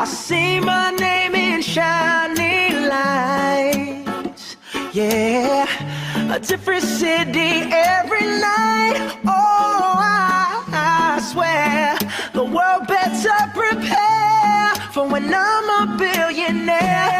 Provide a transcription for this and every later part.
I see my name in shining lights. Yeah, a different city every night. Oh, I, I swear the world better prepare for when I'm a billionaire.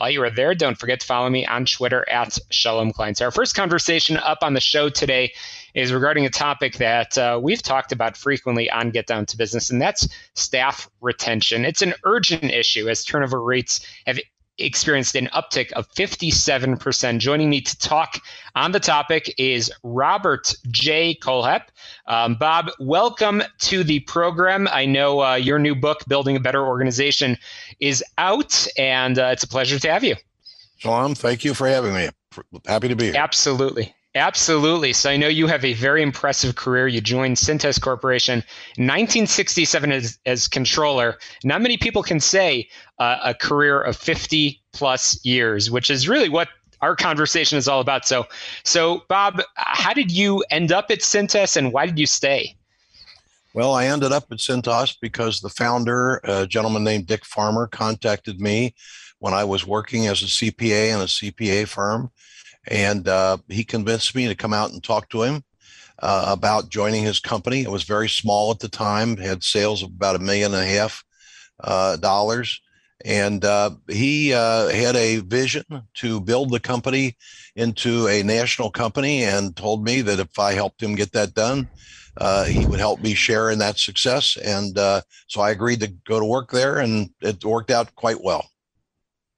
While you are there, don't forget to follow me on Twitter at Shalom Klein. So, our first conversation up on the show today is regarding a topic that uh, we've talked about frequently on Get Down to Business, and that's staff retention. It's an urgent issue as turnover rates have experienced an uptick of 57%. Joining me to talk on the topic is Robert J. Kohlhepp. Um, Bob, welcome to the program. I know uh, your new book, Building a Better Organization, is out, and uh, it's a pleasure to have you. Shalom, thank you for having me. Happy to be here. Absolutely. Absolutely. So I know you have a very impressive career. You joined Cintas Corporation in 1967 as, as controller. Not many people can say uh, a career of 50 plus years, which is really what our conversation is all about. So, so Bob, how did you end up at Cintas, and why did you stay? Well, I ended up at Cintas because the founder, a gentleman named Dick Farmer, contacted me when I was working as a CPA in a CPA firm and uh, he convinced me to come out and talk to him uh, about joining his company. It was very small at the time, had sales of about a million and a half uh, dollars. And uh, he uh, had a vision to build the company into a national company and told me that if I helped him get that done, uh, he would help me share in that success. And so I agreed to go to work there, and it worked out quite well.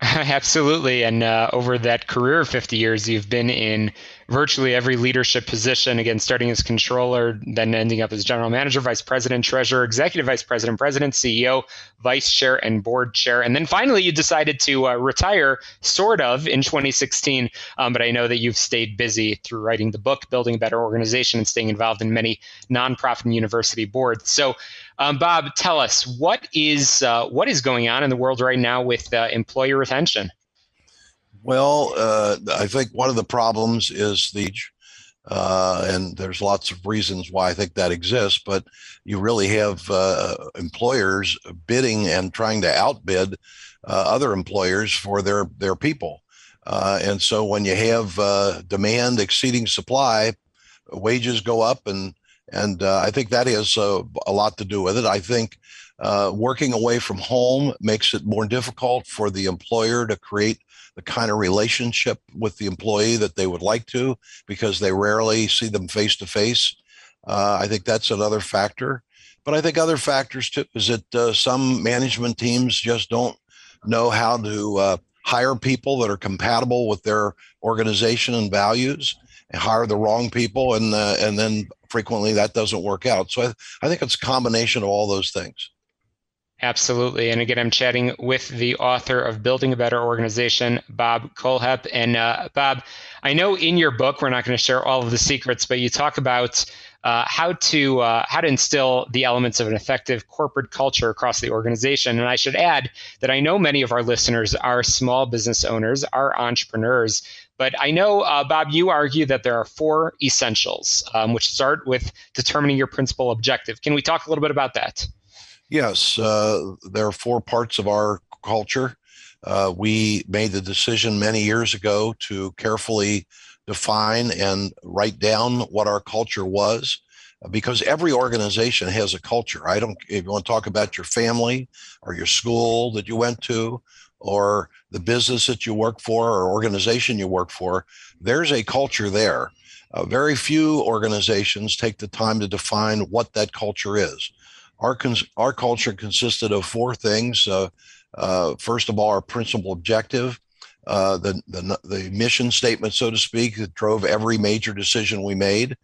Absolutely. And uh, over that career of 50 years, you've been in virtually every leadership position, again, starting as controller, then ending up as general manager, vice president, treasurer, executive vice president, president, CEO, vice chair, and board chair. And then finally, you decided to uh, retire, sort of, in 2016. Um, but I know that you've stayed busy through writing the book, Building a Better Organization, and staying involved in many nonprofit and university boards. So, um, Bob, tell us what is uh, what is going on in the world right now with uh, employee retention. Well, uh, I think one of the problems is the, uh, and there's lots of reasons why I think that exists, but you really have uh, employers bidding and trying to outbid uh, other employers for their their people. Uh, and so when you have uh, demand exceeding supply, wages go up, and and I think that has a lot to do with it. I think working away from home makes it more difficult for the employer to create the kind of relationship with the employee that they would like to because they rarely see them face to face. I think that's another factor. But I think other factors too is that uh, some management teams just don't know how to uh, hire people that are compatible with their organization and values and hire the wrong people and uh, and then frequently that doesn't work out so I, I think it's a combination of all those things Absolutely. And again, I'm chatting with the author of Building a Better Organization, Bob Kohlhepp. And uh, Bob, I know in your book, we're not going to share all of the secrets, but you talk about uh, how to uh, how to instill the elements of an effective corporate culture across the organization. And I should add that I know many of our listeners are small business owners, are entrepreneurs. But I know, uh, Bob, you argue that there are four essentials, um, which start with determining your principal objective. Can we talk a little bit about that? Yes, uh, there are four parts of our culture. Uh, we made the decision many years ago to carefully define and write down what our culture was because every organization has a culture. I don't, if you want to talk about your family or your school that you went to or the business that you work for or organization you work for, there's a culture there. Uh, very few organizations take the time to define what that culture is our cons- our culture consisted of four things. Uh, uh, first of all, our principal objective, uh, the, the the mission statement, so to speak, that drove every major decision we made.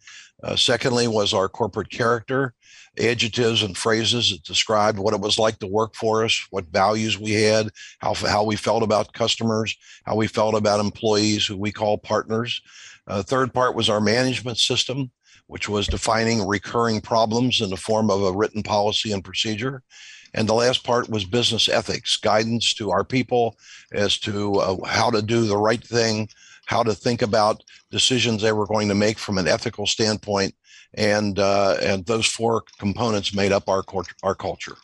Uh, secondly, was our corporate character, adjectives and phrases that described what it was like to work for us, what values we had, how, how we felt about customers, how we felt about employees who we call partners. Uh, third part was our management system, which was defining recurring problems in the form of a written policy and procedure. And the last part was business ethics, guidance to our people as to uh, how to do the right thing, how to think about decisions they were going to make from an ethical standpoint. And, uh, and those four components made up our, our culture.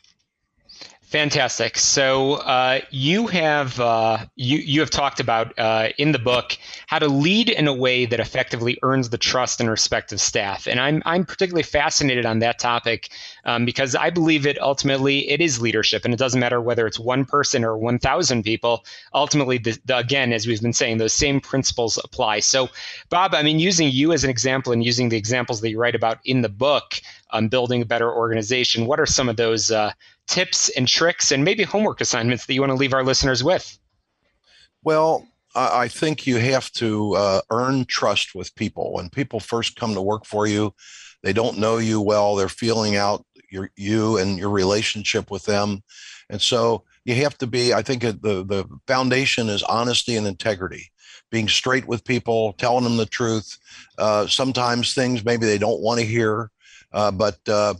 Fantastic. So uh, you have uh, you you have talked about uh, in the book how to lead in a way that effectively earns the trust and respect of staff, and I'm I'm particularly fascinated on that topic um, because I believe it ultimately it is leadership, and it doesn't matter whether it's one person or one thousand people. Ultimately, the, the, again, as we've been saying, those same principles apply. So, Bob, I mean, using you as an example and using the examples that you write about in the book on building a better organization, what are some of those uh, tips and tricks and maybe homework assignments that you want to leave our listeners with? Well, I think you have to uh, earn trust with people. When people first come to work for you, they don't know you well. They're feeling out your you and your relationship with them, and so you have to be. I think the the foundation is honesty and integrity, being straight with people, telling them the truth. Uh, sometimes things maybe they don't want to hear, uh, but uh,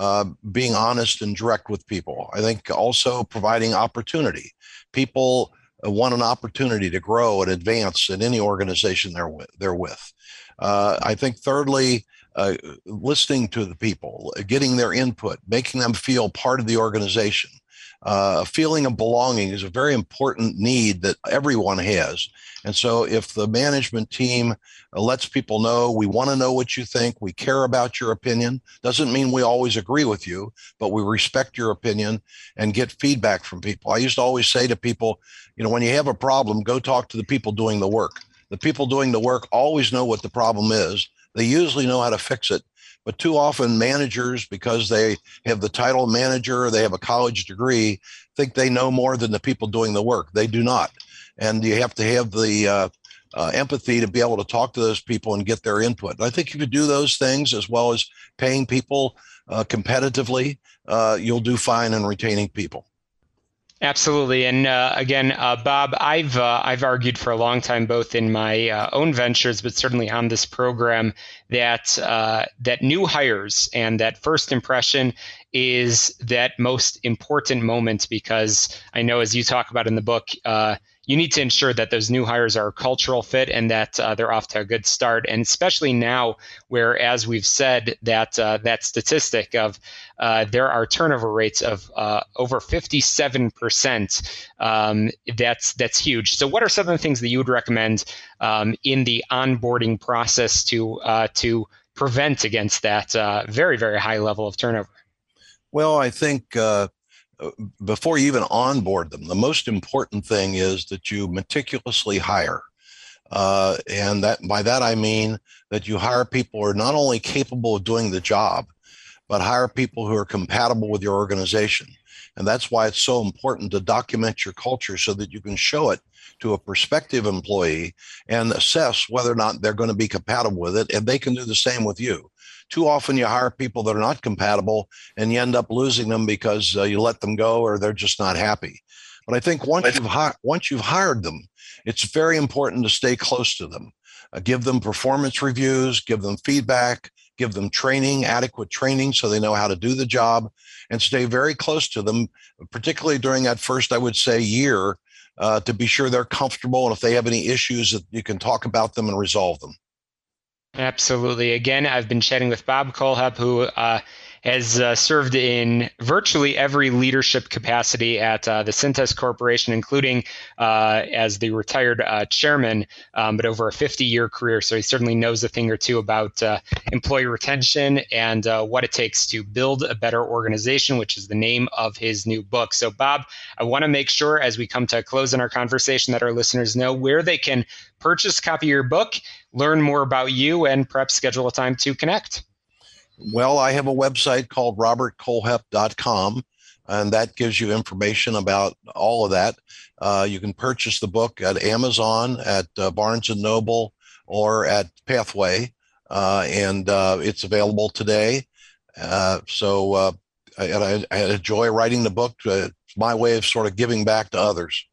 uh, being honest and direct with people. I think also providing opportunity. People uh, want an opportunity to grow and advance in any organization they're with. They're with. Uh, I think thirdly, uh, listening to the people, getting their input, making them feel part of the organization. Uh, a feeling of belonging is a very important need that everyone has. And so, if the management team uh, lets people know we want to know what you think, we care about your opinion, doesn't mean we always agree with you, but we respect your opinion and get feedback from people. I used to always say to people, you know, when you have a problem, go talk to the people doing the work. The people doing the work always know what the problem is. They usually know how to fix it. But too often, managers, because they have the title manager, they have a college degree, think they know more than the people doing the work. They do not and you have to have the uh, uh, empathy to be able to talk to those people and get their input. And I think if you do those things as well as paying people uh, competitively, uh, you'll do fine in retaining people. Absolutely, and uh, again, uh, Bob, I've uh, I've argued for a long time, both in my uh, own ventures, but certainly on this program, that uh, that new hires and that first impression is that most important moment because I know, as you talk about in the book, you need to ensure that those new hires are a cultural fit and that uh, they're off to a good start. And especially now, where as we've said that uh, that statistic of uh, there are turnover rates of uh, over 57 percent. Um, that's that's huge. So, what are some of the things that you would recommend um, in the onboarding process to uh, to prevent against that uh, very very high level of turnover? Well, I think before you even onboard them, the most important thing is that you meticulously hire. Uh, and that by that I mean that you hire people who are not only capable of doing the job, but hire people who are compatible with your organization. And that's why it's so important to document your culture so that you can show it to a prospective employee and assess whether or not they're going to be compatible with it. And they can do the same with you too often you hire people that are not compatible and you end up losing them because uh, you let them go or they're just not happy. But I think once you've hi- once you've hired them, it's very important to stay close to them. Uh, give them performance reviews, give them feedback, give them training, adequate training so they know how to do the job, and stay very close to them, particularly during that first, I would say, year, uh, to be sure they're comfortable. And if they have any issues, that you can talk about them and resolve them. Absolutely. Again, I've been chatting with Bob Kohlhepp, who uh, has uh, served in virtually every leadership capacity at uh, the Cintas Corporation, including uh, as the retired uh, chairman, um, but over a 50 year career. So he certainly knows a thing or two about uh, employee retention and uh, what it takes to build a better organization, which is the name of his new book. So, Bob, I want to make sure as we come to a close in our conversation that our listeners know where they can purchase a copy of your book, learn more about you, and perhaps schedule a time to connect. Well, I have a website called robertkohlhepp.com, and that gives you information about all of that. Uh, you can purchase the book at Amazon, at uh, Barnes and Noble, or at Pathway, uh, and uh, it's available today. Uh, so, uh, I, I, enjoy writing the book. It's my way of sort of giving back to others.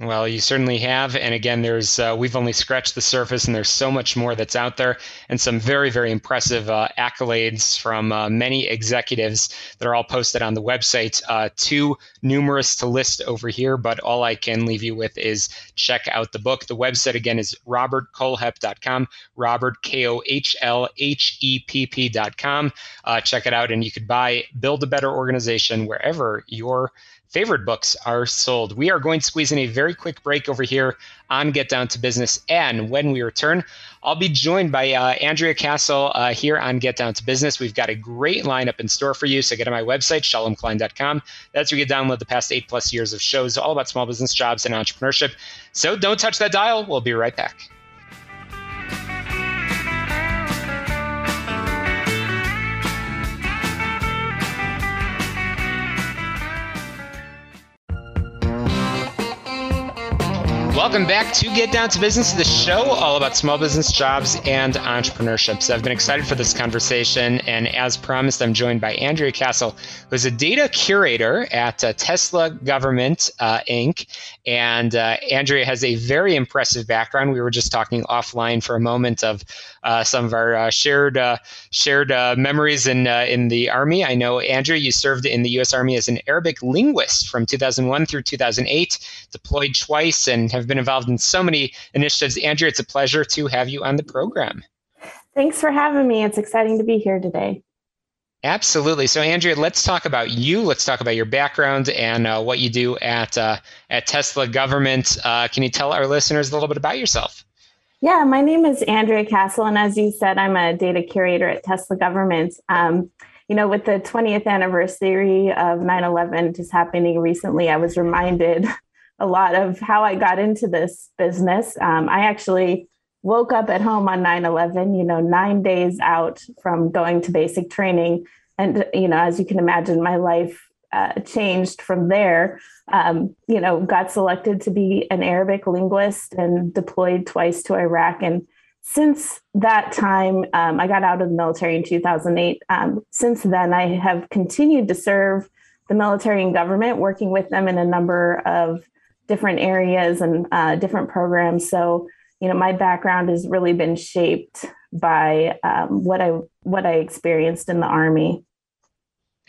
Well, you certainly have, and again, there's uh, we've only scratched the surface, and there's so much more that's out there, and some very, very impressive uh, accolades from uh, many executives that are all posted on the website. Uh, too numerous to list over here, but all I can leave you with is check out the book. The website again is robertkohlhepp.com, Robert K O H L H E P P.com. Uh, check it out, and you could buy "Build a Better Organization" wherever your favorite books are sold. We are going to squeeze in a very quick break over here on Get Down to Business. And when we return, I'll be joined by uh, Andrea Castle uh, here on Get Down to Business. We've got a great lineup in store for you. So get on my website, shalomklein.com. That's where you can download the past eight plus years of shows all about small business jobs and entrepreneurship. So don't touch that dial. We'll be right back. Welcome back to Get Down to Business, the show all about small business jobs and entrepreneurship. So I've been excited for this conversation, and as promised, I'm joined by Andrea Castle, who is a data curator at uh, Tesla Government uh, Inc. And uh, Andrea has a very impressive background. We were just talking offline for a moment of uh, some of our uh, shared uh, shared memories in in the Army. I know Andrea, you served in the U.S. Army as an Arabic linguist from 2001 through 2008, deployed twice, and have been involved in so many initiatives. Andrea, it's a pleasure to have you on the program. Thanks for having me. It's exciting to be here today. Absolutely. So, Andrea, let's talk about you. Let's talk about your background and uh, what you do at uh, at Tesla Government. Uh, can you tell our listeners a little bit about yourself? Yeah, my name is Andrea Castle, and as you said, I'm a data curator at Tesla Government. Um, you know, with the 20th anniversary of 9 11 just happening recently, I was reminded a lot of how I got into this business. Um, I actually woke up at home on 9 11, you know, nine days out from going to basic training. And, you know, as you can imagine, my life uh, changed from there. Um, you know, got selected to be an Arabic linguist and deployed twice to Iraq. And since that time, um, I got out of the military in 2008. Um, since then, I have continued to serve the military and government, working with them in a number of different areas and uh, different programs. So, you know, my background has really been shaped by um, what I what I experienced in the army.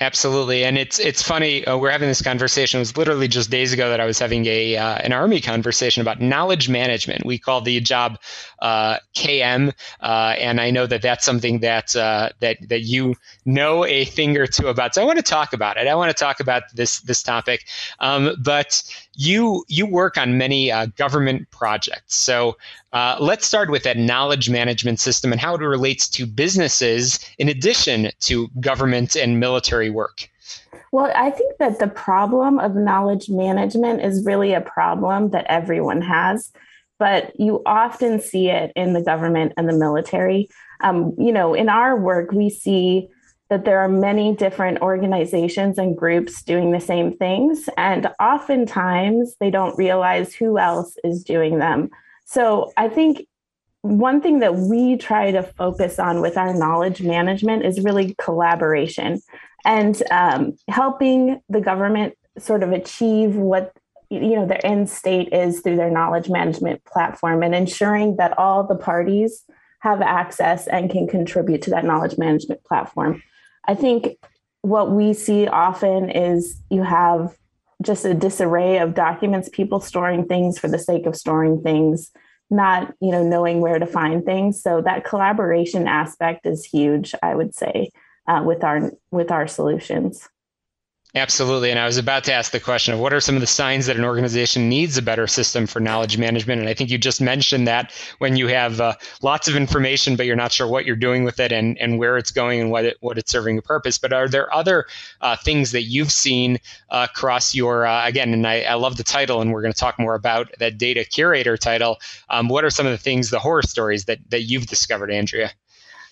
Absolutely, and it's it's funny. Uh, we're having this conversation. It was literally just days ago that I was having a uh, an army conversation about knowledge management. We call the job uh, KM, uh, and I know that that's something that uh, that that you know a thing or two about. So I want to talk about it. I want to talk about this this topic, um, but you you work on many uh, government projects. So uh, let's start with that knowledge management system and how it relates to businesses in addition to government and military work. Well, I think that the problem of knowledge management is really a problem that everyone has, but you often see it in the government and the military. Um, you know, in our work, we see that there are many different organizations and groups doing the same things. And oftentimes they don't realize who else is doing them. So I think one thing that we try to focus on with our knowledge management is really collaboration and um, helping the government sort of achieve what you know their end state is through their knowledge management platform and ensuring that all the parties have access and can contribute to that knowledge management platform I think what we see often is you have just a disarray of documents, people storing things for the sake of storing things, not you know knowing where to find things. So that collaboration aspect is huge, I would say, uh, with our with our solutions. Absolutely. And I was about to ask the question of what are some of the signs that an organization needs a better system for knowledge management? And I think you just mentioned that when you have uh, lots of information, but you're not sure what you're doing with it and, and where it's going and what, it, what it's serving a purpose. But are there other uh, things that you've seen uh, across your, uh, again, and I, I, love the title, and we're going to talk more about that data curator title. Um, what are some of the things, the horror stories that, that you've discovered, Andrea?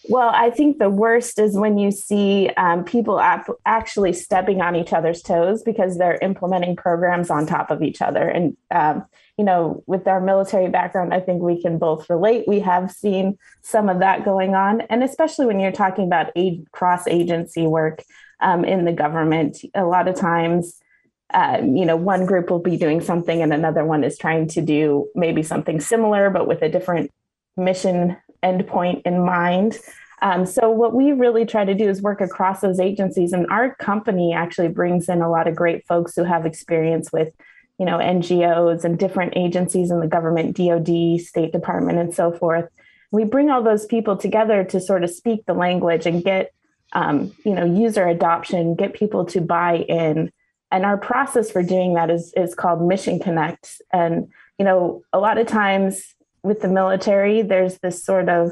Well, I think the worst is when you see um, people ap- actually stepping on each other's toes because they're implementing programs on top of each other. And, um, you know, with our military background, I think we can both relate. We have seen some of that going on. And especially when you're talking about cross agency work um, in the government, a lot of times, uh, you know, one group will be doing something and another one is trying to do maybe something similar, but with a different mission endpoint in mind. Um, so what we really try to do is work across those agencies, and our company actually brings in a lot of great folks who have experience with, you know, NGOs and different agencies in the government, DoD, State Department, and so forth. We bring all those people together to sort of speak the language and get, um, you know, user adoption, get people to buy in. And our process for doing that is is called Mission Connect. And you know, a lot of times with the military, there's this sort of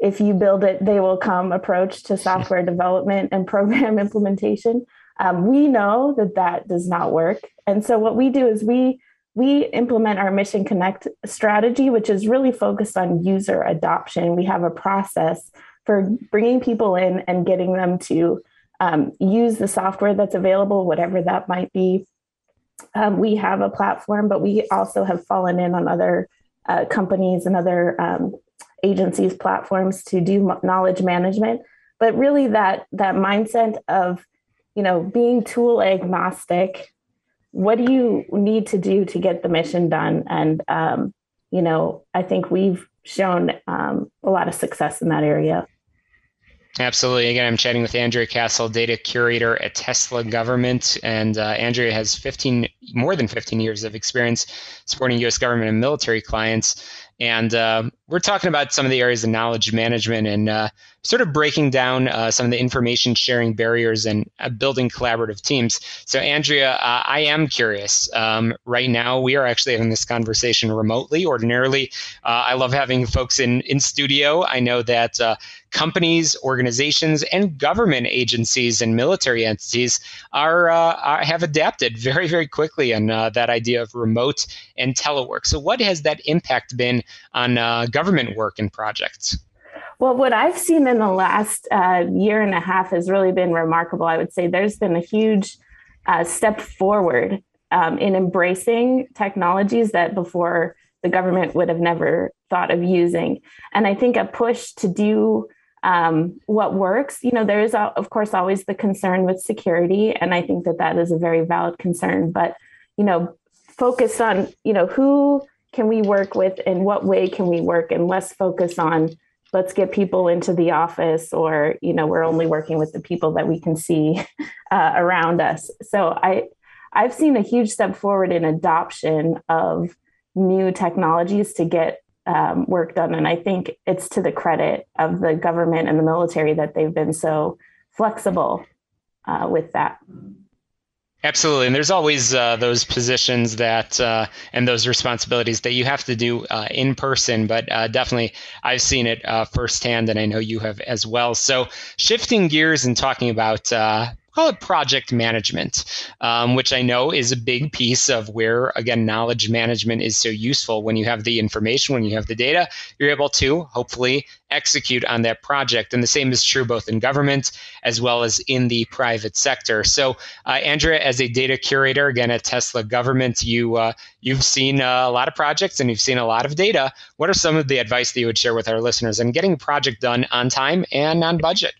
if you build it, they will come approach to software development and program implementation. Um, we know that that does not work. And so what we do is we we implement our Mission Connect strategy, which is really focused on user adoption. We have a process for bringing people in and getting them to um, use the software that's available, whatever that might be. Um, we have a platform, but we also have fallen in on other uh, companies and other um, agencies platforms to do knowledge management. But really that that mindset of you know being tool agnostic what do you need to do to get the mission done? And um, you know i think we've shown um, a lot of success in that area Absolutely. Again, I'm chatting with Andrea Castle, data curator at Tesla Government, and uh, Andrea has 15, more than 15 years of experience supporting U.S. government and military clients. And uh, we're talking about some of the areas of knowledge management and uh, sort of breaking down uh, some of the information sharing barriers and uh, building collaborative teams. So, Andrea, uh, I am curious. Um, right now, we are actually having this conversation remotely. Ordinarily, uh, I love having folks in, in studio. I know that companies, organizations, and government agencies and military entities are, are have adapted very, very quickly on that idea of remote and telework. So, what has that impact been on uh, government work and projects? Well, what I've seen in the last uh, year and a half has really been remarkable. I would say there's been a huge uh, step forward um, in embracing technologies that before the government would have never thought of using. And I think a push to do um, what works. You know, there is, uh, of course, always the concern with security. And I think that that is a very valid concern. But, you know, focus on, you know, who can we work with and what way can we work and less focus on let's get people into the office or you know we're only working with the people that we can see uh, around us. So i i've seen a huge step forward in adoption of new technologies to get um, work done. And i think it's to the credit of the government and the military that they've been so flexible uh, with that Absolutely, and there's always uh, those positions that uh, and those responsibilities that you have to do uh, in person. But uh, definitely, I've seen it uh, firsthand, and I know you have as well. So, shifting gears and talking about uh, call it project management, um, which I know is a big piece of where, again, knowledge management is so useful. When you have the information, when you have the data, you're able to hopefully execute on that project. And the same is true both in government as well as in the private sector. So, uh, Andrea, as a data curator, again at Tesla Government, you uh, you've seen uh, a lot of projects and you've seen a lot of data. What are some of the advice that you would share with our listeners on getting a project done on time and on budget?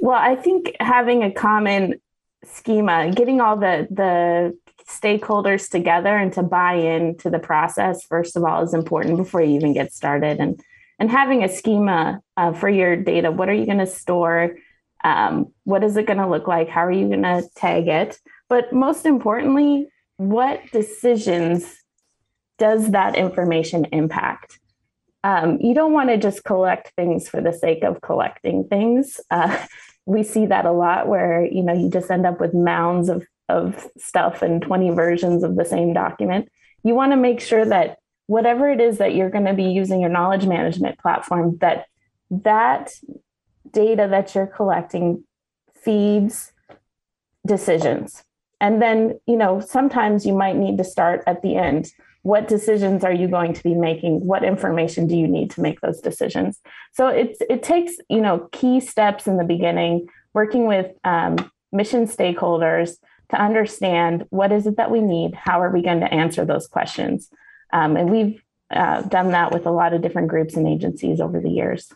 Well, I think having a common schema, getting all the the stakeholders together and to buy into the process first of all is important before you even get started. And and having a schema uh, for your data what are you going to store? Um, what is it going to look like? How are you going to tag it? But most importantly what decisions does that information impact um, you don't want to just collect things for the sake of collecting things. Uh, we see that a lot where you know you just end up with mounds of of stuff and 20 versions of the same document. You want to make sure that whatever it is that you're going to be using your knowledge management platform that that data that you're collecting feeds decisions and then you know sometimes you might need to start at the end what decisions are you going to be making? What information do you need to make those decisions? So it's it takes you know key steps in the beginning working with um, mission stakeholders to understand what is it that we need? How are we going to answer those questions? Um, and we've uh, done that with a lot of different groups and agencies over the years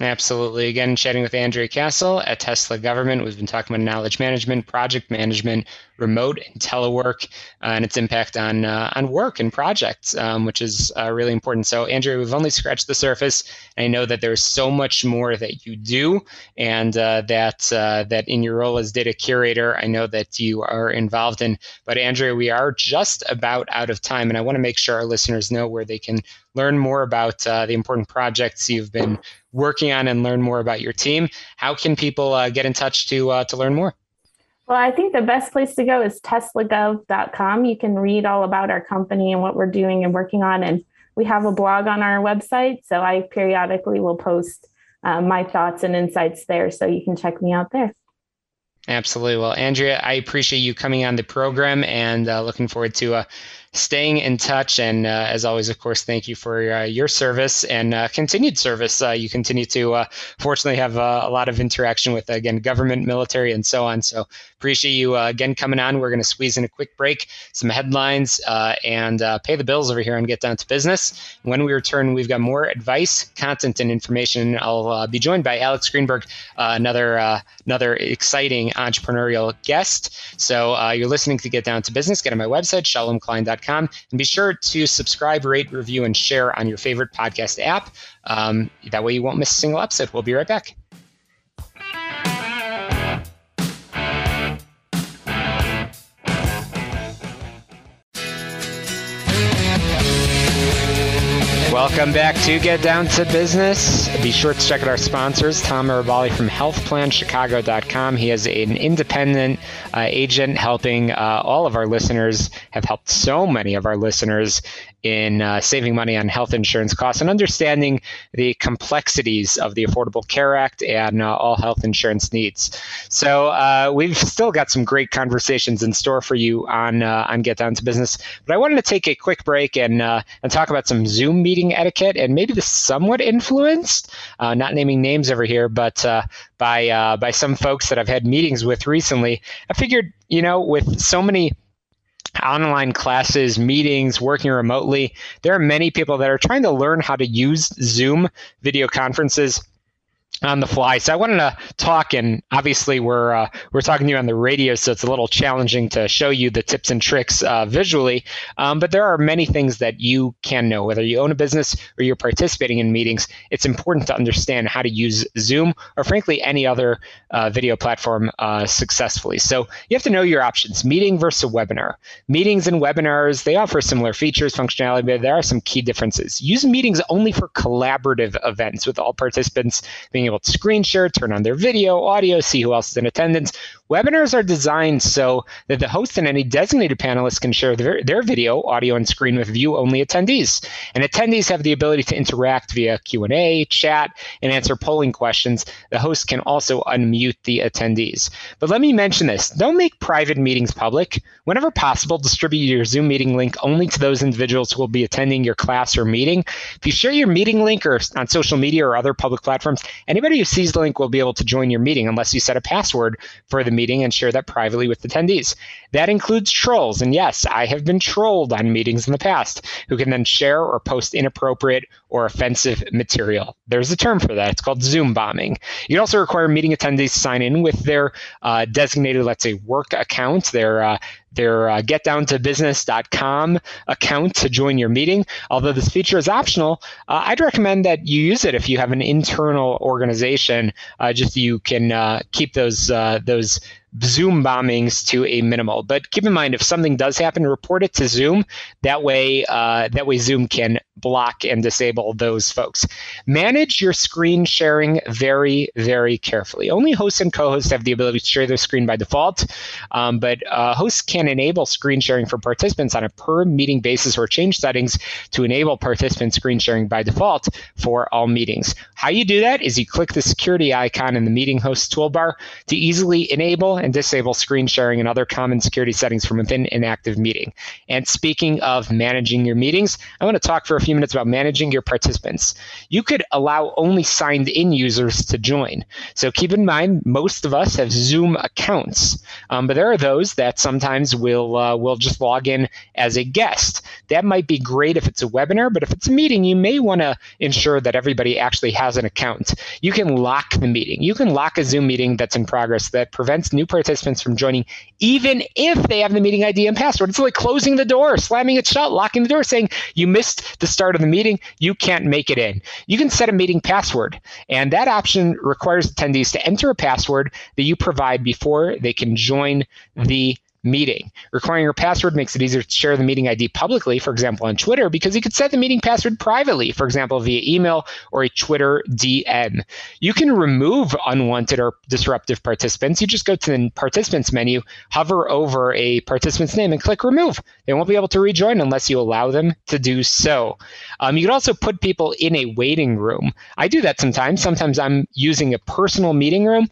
Absolutely. Again, chatting with Andrea Castle at Tesla Government. We've been talking about knowledge management, project management, remote and telework, uh, and its impact on uh, on work and projects, um, which is uh, really important. So, Andrea, we've only scratched the surface. And I know that there's so much more that you do, and uh, that uh, that in your role as data curator, I know that you are involved in. But, Andrea, we are just about out of time, and I want to make sure our listeners know where they can learn more about uh, the important projects you've been working on and learn more about your team, how can people uh, get in touch to uh, to learn more? Well, I think the best place to go is teslagov.com. You can read all about our company and what we're doing and working on. And we have a blog on our website. So I periodically will post uh, my thoughts and insights there. So you can check me out there. Absolutely. Well, Andrea, I appreciate you coming on the program and uh, looking forward to uh, staying in touch. And uh, as always, of course, thank you for uh, your service and uh, continued service. Uh, you continue to, uh, fortunately, have a lot of interaction with, again, government, military, and so on. So appreciate you again coming on. We're going to squeeze in a quick break, some headlines, and pay the bills over here and get down to business. When we return, we've got more advice, content, and information. I'll be joined by Alex Greenberg, another another exciting entrepreneurial guest. So you're listening to Get Down to Business. Get on my website, shalomklein.com and be sure to subscribe, rate, review, and share on your favorite podcast app. Um, that way you won't miss a single episode. We'll be right back. Welcome back to Get Down to Business. Be sure to check out our sponsors, Tom Arabali from healthplanchicago.com. He is an independent uh, agent helping uh, all of our listeners, have helped so many of our listeners in uh, saving money on health insurance costs and understanding the complexities of the Affordable Care Act and uh, all health insurance needs. So uh, we've still got some great conversations in store for you on uh, on Get Down to Business. But I wanted to take a quick break and uh, and talk about some Zoom etiquette and maybe somewhat influenced, uh, not naming names over here, but by by some folks that I've had meetings with recently. I figured, you know, with so many online classes, meetings, working remotely. There are many people that are trying to learn how to use Zoom video conferences on the fly. So I wanted to talk, and obviously we're uh, we're talking to you on the radio, so it's a little challenging to show you the tips and tricks uh, visually. Um, but there are many things that you can know, whether you own a business or you're participating in meetings. It's important to understand how to use Zoom or, frankly, any other uh, video platform uh, successfully. So you have to know your options: meeting versus webinar. Meetings and webinars they offer similar features, functionality, but there are some key differences. Use meetings only for collaborative events with all participants being able to screen share, turn on their video, audio, see who else is in attendance. Webinars are designed so that the host and any designated panelists can share their, their video, audio, and screen with view-only attendees. And attendees have the ability to interact via Q&A, chat, and answer polling questions. The host can also unmute the attendees. But let me mention this. Don't make private meetings public. Whenever possible, distribute your Zoom meeting link only to those individuals who will be attending your class or meeting. If you share your meeting link or on social media or other public platforms, anybody who sees the link will be able to join your meeting unless you set a password for the meeting and share that privately with attendees. That includes trolls. And yes, I have been trolled on meetings in the past who can then share or post inappropriate or offensive material. There's a term for that. It's called Zoom bombing. You can also require meeting attendees to sign in with their uh, designated, let's say, work account, their uh, their uh, getdowntobusiness.com account to join your meeting. Although this feature is optional, uh, I'd recommend that you use it if you have an internal organization. Uh, just so you can uh, keep those uh, those Zoom bombings to a minimal. But keep in mind, if something does happen, report it to Zoom. That way, uh, that way Zoom can block and disable those folks. Manage your screen sharing very, very carefully. Only hosts and co-hosts have the ability to share their screen by default, um, but uh, hosts can enable screen sharing for participants on a per meeting basis or change settings to enable participant screen sharing by default for all meetings. How you do that is you click the security icon in the meeting host toolbar to easily enable and disable screen sharing and other common security settings from within an active meeting. And speaking of managing your meetings, I want to talk for a few minutes about managing your participants. You could allow only signed in users to join. So keep in mind, most of us have Zoom accounts, um, but there are those that sometimes will uh, will just log in as a guest. That might be great if it's a webinar, but if it's a meeting, you may want to ensure that everybody actually has an account. You can lock the meeting. You can lock a Zoom meeting that's in progress that prevents new participants from joining, even if they have the meeting ID and password. It's like closing the door, slamming it shut, locking the door, saying you missed the start of the meeting, you can't make it in. You can set a meeting password, and that option requires attendees to enter a password that you provide before they can join the meeting. Requiring your password makes it easier to share the meeting ID publicly, for example, on Twitter, because you could set the meeting password privately, for example, via email or a Twitter DM. You can remove unwanted or disruptive participants. You just go to the participants menu, hover over a participant's name, and click remove. They won't be able to rejoin unless you allow them to do so. Um, you can also put people in a waiting room. I do that sometimes. Sometimes I'm using a personal meeting room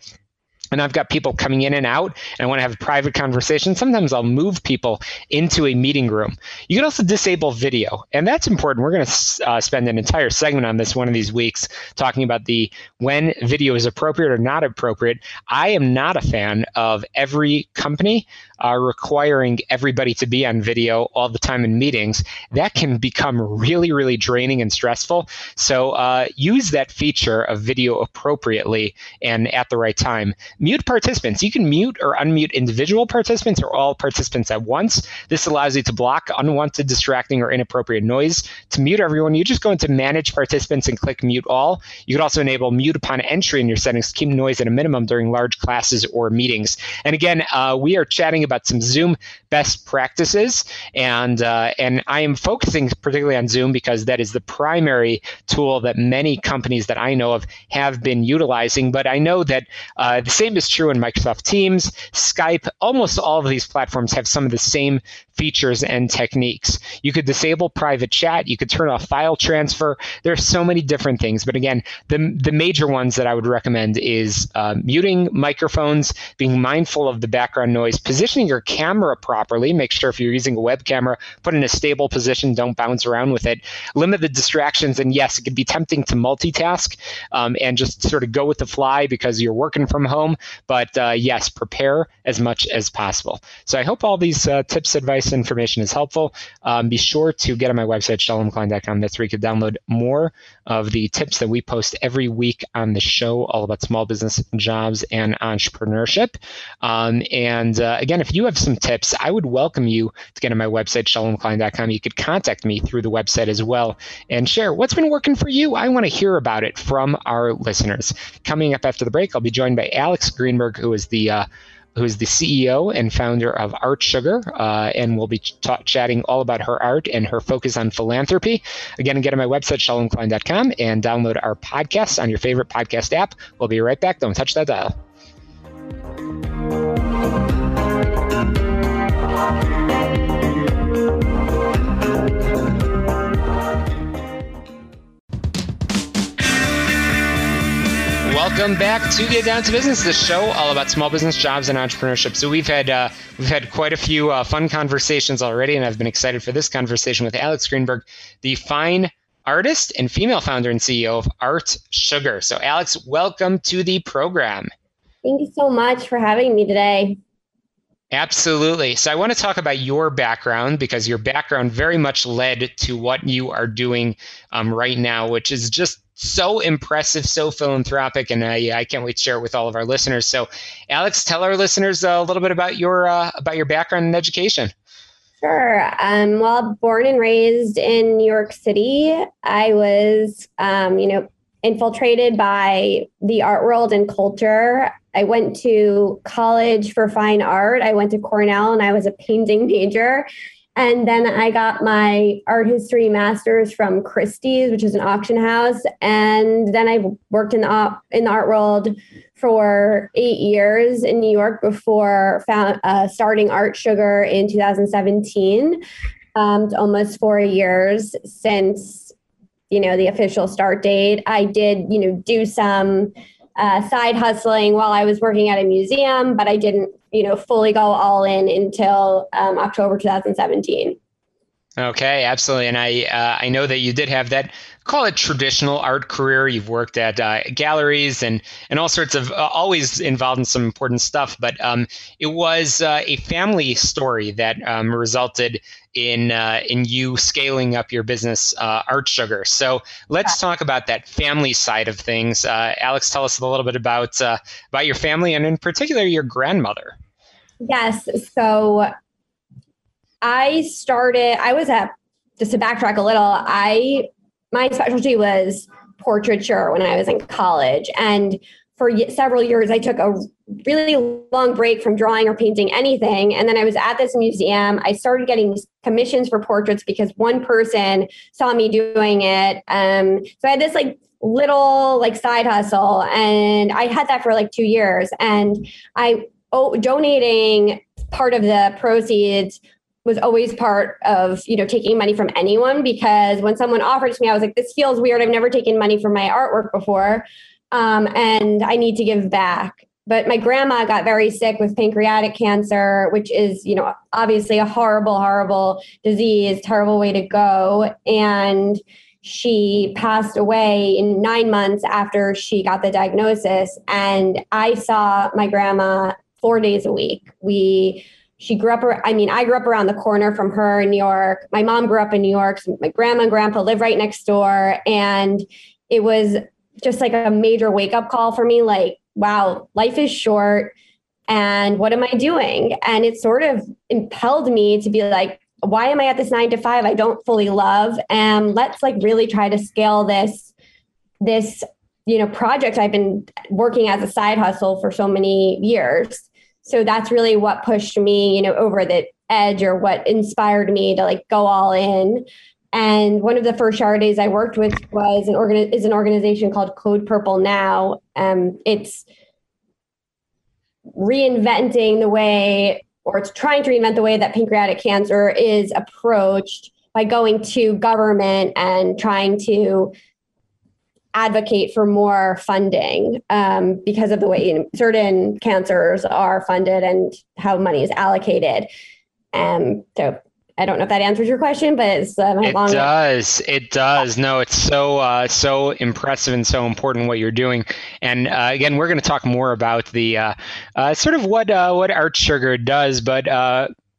and I've got people coming in and out, and I want to have a private conversation. Sometimes I'll move people into a meeting room. You can also disable video, and that's important. We're going to uh, spend an entire segment on this one of these weeks talking about the when video is appropriate or not appropriate. I am not a fan of every company uh, requiring everybody to be on video all the time in meetings. That can become really, really draining and stressful. So uh, use that feature of video appropriately and at the right time mute participants. You can mute or unmute individual participants or all participants at once. This allows you to block unwanted, distracting, or inappropriate noise. To mute everyone, you just go into Manage Participants and click Mute All. You can also enable mute upon entry in your settings to keep noise at a minimum during large classes or meetings. And again, uh, we are chatting about some Zoom best practices, and uh, and I am focusing particularly on Zoom because that is the primary tool that many companies that I know of have been utilizing. But I know that uh, the same is true in Microsoft Teams, Skype. Almost all of these platforms have some of the same features and techniques. You could disable private chat. You could turn off file transfer. There are so many different things. But again, the, the major ones that I would recommend is uh, muting microphones, being mindful of the background noise, positioning your camera properly. Make sure if you're using a web camera, put in a stable position. Don't bounce around with it. Limit the distractions. And yes, it can be tempting to multitask um, and just sort of go with the fly because you're working from home. But uh, yes, prepare as much as possible. So I hope all these uh, tips, advice, this information is helpful, um, be sure to get on my website, shalomklein.com. That's where you can download more of the tips that we post every week on the show, all about small business jobs and entrepreneurship. Um, and uh, again, if you have some tips, I would welcome you to get on my website, shalomklein.com. You could contact me through the website as well and share what's been working for you. I want to hear about it from our listeners. Coming up after the break, I'll be joined by Alex Greenberg, who is the uh, who's the CEO and founder of Art Sugar, uh, and we'll be ch- chatting all about her art and her focus on philanthropy. Again, get on my website, shalomklein.com, and download our podcast on your favorite podcast app. We'll be right back. Don't touch that dial. Welcome back to Get Down to Business, the show all about small business jobs and entrepreneurship. So we've had uh, we've had quite a few uh, fun conversations already, and I've been excited for this conversation with Alex Greenberg, the fine artist and female founder and CEO of Art Sugar. So Alex, welcome to the program. Thank you so much for having me today. Absolutely. So I want to talk about your background because your background very much led to what you are doing um, right now, which is just so impressive, so philanthropic, and I, I can't wait to share it with all of our listeners. So, Alex, tell our listeners a little bit about your uh, about your background in education. Sure. Um, well, born and raised in New York City, I was, um, you know, infiltrated by the art world and culture. I went to college for fine art. I went to Cornell, and I was a painting major. And then I got my art history master's from Christie's, which is an auction house. And then I worked in the, op- in the art world for eight years in New York before found, uh, starting Art Sugar in 2017. Um, almost four years since you know the official start date. I did you know do some uh, side hustling while I was working at a museum, but I didn't, you know, fully go all in until um, October 2017. Okay, absolutely, and I uh, I know that you did have that call it traditional art career. You've worked at uh, galleries and and all sorts of uh, always involved in some important stuff. But um, it was uh, a family story that um, resulted in uh, in you scaling up your business, uh, Art Sugar. So let's talk about that family side of things. Uh, Alex, tell us a little bit about about your family and in particular your grandmother. Yes. So I started. I was at just to backtrack a little. I my specialty was portraiture when I was in college. And for several years, I took a really long break from drawing or painting anything. And then I was at this museum. I started getting commissions for portraits because one person saw me doing it. Um, so I had this like little like side hustle, and I had that for like two years. And I oh, donating part of the proceeds was always part of you know taking money from anyone because when someone offered to me i was like this feels weird i've never taken money from my artwork before um, and i need to give back but my grandma got very sick with pancreatic cancer which is you know obviously a horrible horrible disease terrible way to go. And she passed away in nine months after she got the diagnosis. And i saw my grandma four days a week. We she grew up i mean i grew up around the corner from her in new york. My mom grew up in new york. So my grandma and grandpa live right next door. And it was just like a major wake up call for me like wow life is short and what am i doing? And it sort of impelled me to be like why am i at this nine to five? I don't fully love and let's like really try to scale this this you know project i've been working as a side hustle for so many years. So that's really what pushed me you know over the edge or what inspired me to like go all in and one of the first charities I worked with was an organ is an organization called Code Purple Now. Um, it's reinventing the way, or it's trying to reinvent the way that pancreatic cancer is approached by going to government and trying to advocate for more funding um, because of the way you know, certain cancers are funded and how money is allocated. Um, so I don't know if that answers your question, but it's uh, it long does. Way. It does. No, it's so uh, so impressive and so important what you're doing. And uh, again, we're going to talk more about the uh, uh, sort of what uh, what Art Sugar does, but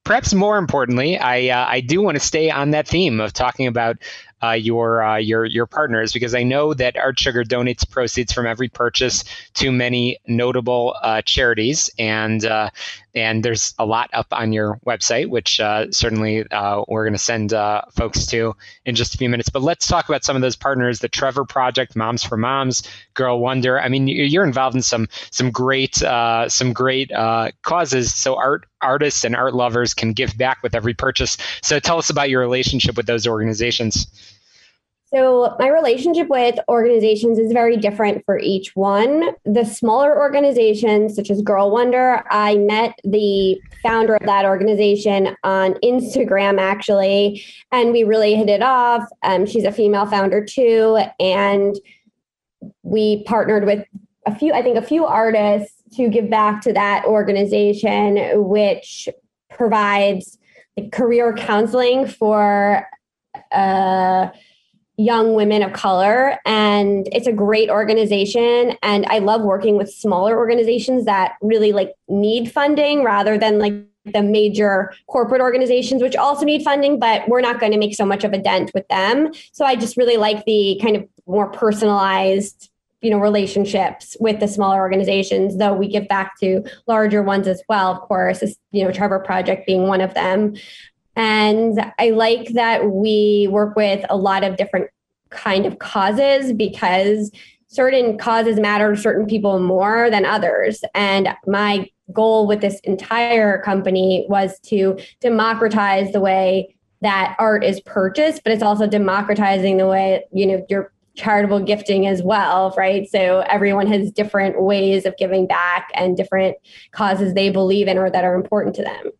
perhaps more importantly, I uh, I do want to stay on that theme of talking about uh, your uh, your your partners because I know that Art Sugar donates proceeds from every purchase to many notable uh, charities, and uh, and there's a lot up on your website, which uh, certainly uh, we're going to send folks to in just a few minutes. But let's talk about some of those partners: the Trevor Project, Moms for Moms, Girl Wonder. I mean, you're involved in some some great some great causes. So art artists and art lovers can give back with every purchase. So tell us about your relationship with those organizations. So, my relationship with organizations is very different for each one. The smaller organizations, such as Girl Wonder, I met the founder of that organization on Instagram, actually, and we really hit it off. Um, she's a female founder too. And we partnered with a few, I think, a few artists to give back to that organization, which provides career counseling for. Uh, young women of color and it's a great organization. And i love working with smaller organizations that really like need funding rather than like the major corporate organizations which also need funding but we're not going to make so much of a dent with them. So i just really like the kind of more personalized you know relationships with the smaller organizations though we give back to larger ones as well of course you know trevor project being one of them and I like that we work with a lot of different kind of causes because certain causes matter to certain people more than others. And my goal with this entire company was to democratize the way that art is purchased, but it's also democratizing the way, you know, your charitable gifting as well, right? So everyone has different ways of giving back and different causes they believe in or that are important to them.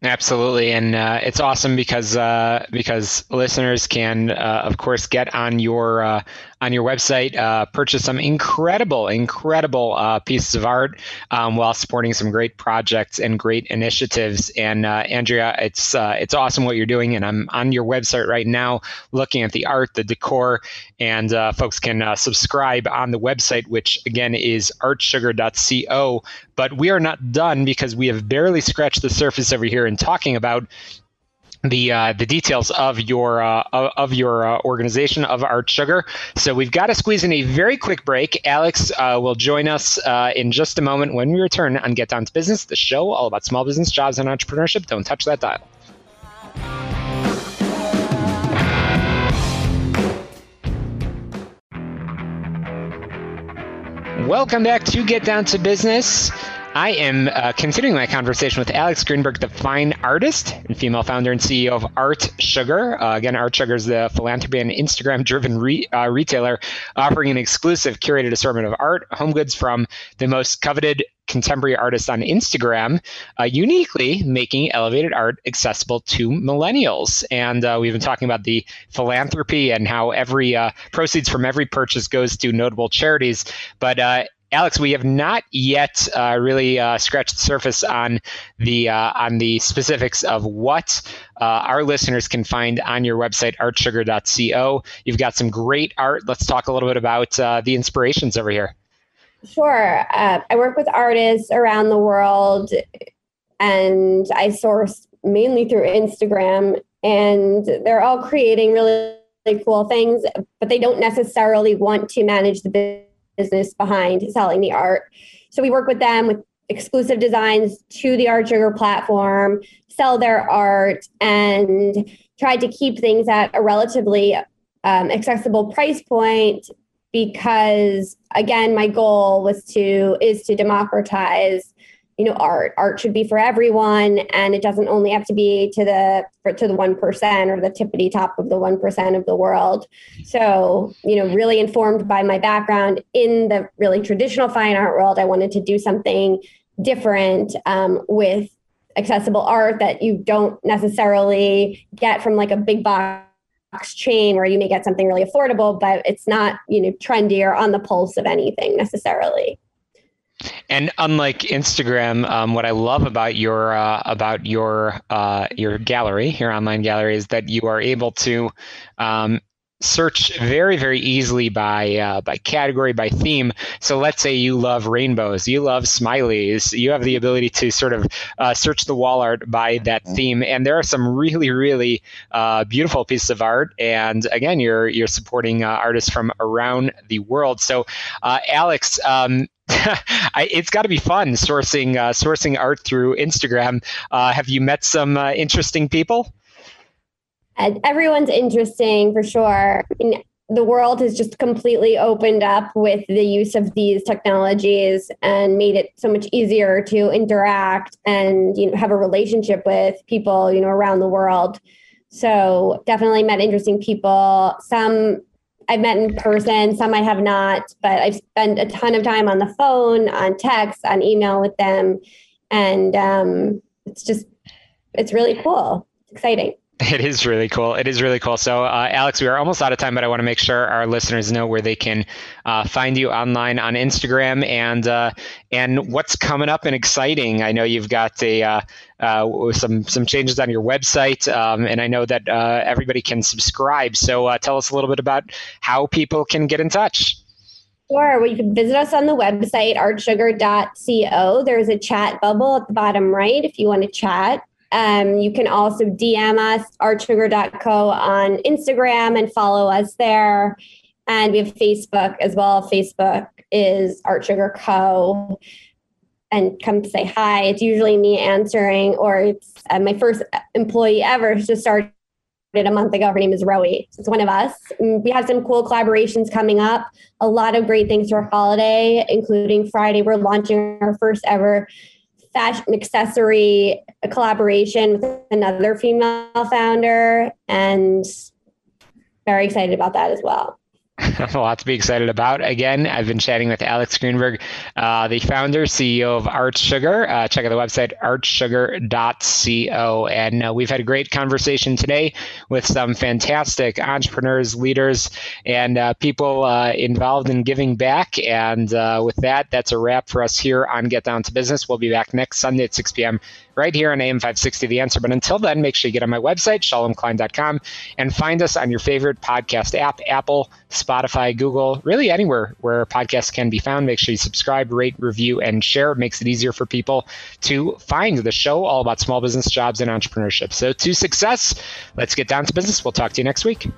Absolutely, and uh, it's awesome because uh, because listeners can, uh, of course, get on your uh, on your website, uh, purchase some incredible, incredible uh, pieces of art um, while supporting some great projects and great initiatives. And Andrea, it's it's awesome what you're doing, and I'm on your website right now, looking at the art, the decor, and folks can subscribe on the website, which again is artsugar.co. But we are not done because we have barely scratched the surface over here in talking about the uh, the details of your uh, of your uh, organization of Art Sugar. So we've got to squeeze in a very quick break. Alex uh, will join us uh, in just a moment when we return on Get Down to Business, the show all about small business, jobs, and entrepreneurship. Don't touch that dial. Welcome back to Get Down to Business. I am uh, continuing my conversation with Alex Greenberg, the fine artist and female founder and CEO of Art Sugar. Uh, again, Art Sugar is the philanthropy and Instagram driven re- uh, retailer offering an exclusive curated assortment of art, home goods from the most coveted contemporary artists on Instagram, uh, uniquely making elevated art accessible to millennials. And uh, we've been talking about the philanthropy and how every uh, proceeds from every purchase goes to notable charities. But uh, Alex, we have not yet uh, really uh, scratched the surface on the uh, on the specifics of what uh, our listeners can find on your website, artsugar.co. You've got some great art. Let's talk a little bit about uh, the inspirations over here. Sure. Uh, I work with artists around the world, and I source mainly through Instagram, and they're all creating really, really cool things, but they don't necessarily want to manage the business business behind selling the art. So we work with them with exclusive designs to the Art Sugar platform, sell their art, and try to keep things at a relatively um, accessible price point because again my goal was to is to democratize you know art art should be for everyone and it doesn't only have to be to the for, to the 1% or the tippity top of the 1% of the world. So you know really informed by my background in the really traditional fine art world i wanted to do something different um, with accessible art that you don't necessarily get from like a big box chain where you may get something really affordable but it's not you know trendy or on the pulse of anything necessarily and unlike Instagram, um, what I love about your uh, about your uh, your gallery, your online gallery, is that you are able to um, search very very easily by uh, by category by theme. So let's say you love rainbows you love smileys you have the ability to sort of uh, search the wall art by that mm-hmm. theme. And there are some really really uh, beautiful pieces of art. And again you're you're supporting uh, artists from around the world. So uh, alex um, I, it's got to be fun sourcing uh, sourcing art through Instagram. Uh, have you met some uh, interesting people? everyone's interesting for sure. I mean, the world has just completely opened up with the use of these technologies and made it so much easier to interact and you know have a relationship with people you know around the world. So definitely met interesting people. Some I've met in person, some I have not, but I've spent a ton of time on the phone, on text, on email with them. And um, it's just, it's really cool. It's exciting. It is really cool. It is really cool. So, uh, Alex, we are almost out of time, but I want to make sure our listeners know where they can uh, find you online on Instagram and uh, and what's coming up and exciting. I know you've got a uh, uh, some some changes on your website, um, and I know that uh, everybody can subscribe. So, tell us a little bit about how people can get in touch. Sure. Well, you can visit us on the website, artsugar.co. There's a chat bubble at the bottom right if you want to chat. Um, you can also DM us, artsugar.co on Instagram and follow us there. And we have Facebook as well. Facebook is Artsugar Co. And come say hi. It's usually me answering, or it's uh, my first employee ever who just started a month ago. Her name is Roe. It's one of us. Mm, we have some cool collaborations coming up. A lot of great things for holiday, including Friday. We're launching our first ever fashion accessory collaboration with another female founder and very excited about that as well. a lot to be excited about. Again, I've been chatting with Alex Greenberg, uh, the founder, CEO of Art Sugar. Uh, check out the website, artsugar.co. And uh, we've had a great conversation today with some fantastic entrepreneurs, leaders, and uh, people uh, involved in giving back. And uh, with that, that's a wrap for us here on Get Down to Business. We'll be back next Sunday at 6 p.m right here on AM 560 The Answer. But until then, make sure you get on my website, shalomklein.com, and find us on your favorite podcast app, Apple, Spotify, Google, really anywhere where podcasts can be found. Make sure you subscribe, rate, review, and share. It makes it easier for people to find the show all about small business, jobs, and entrepreneurship. So to success, let's get down to business. We'll talk to you next week.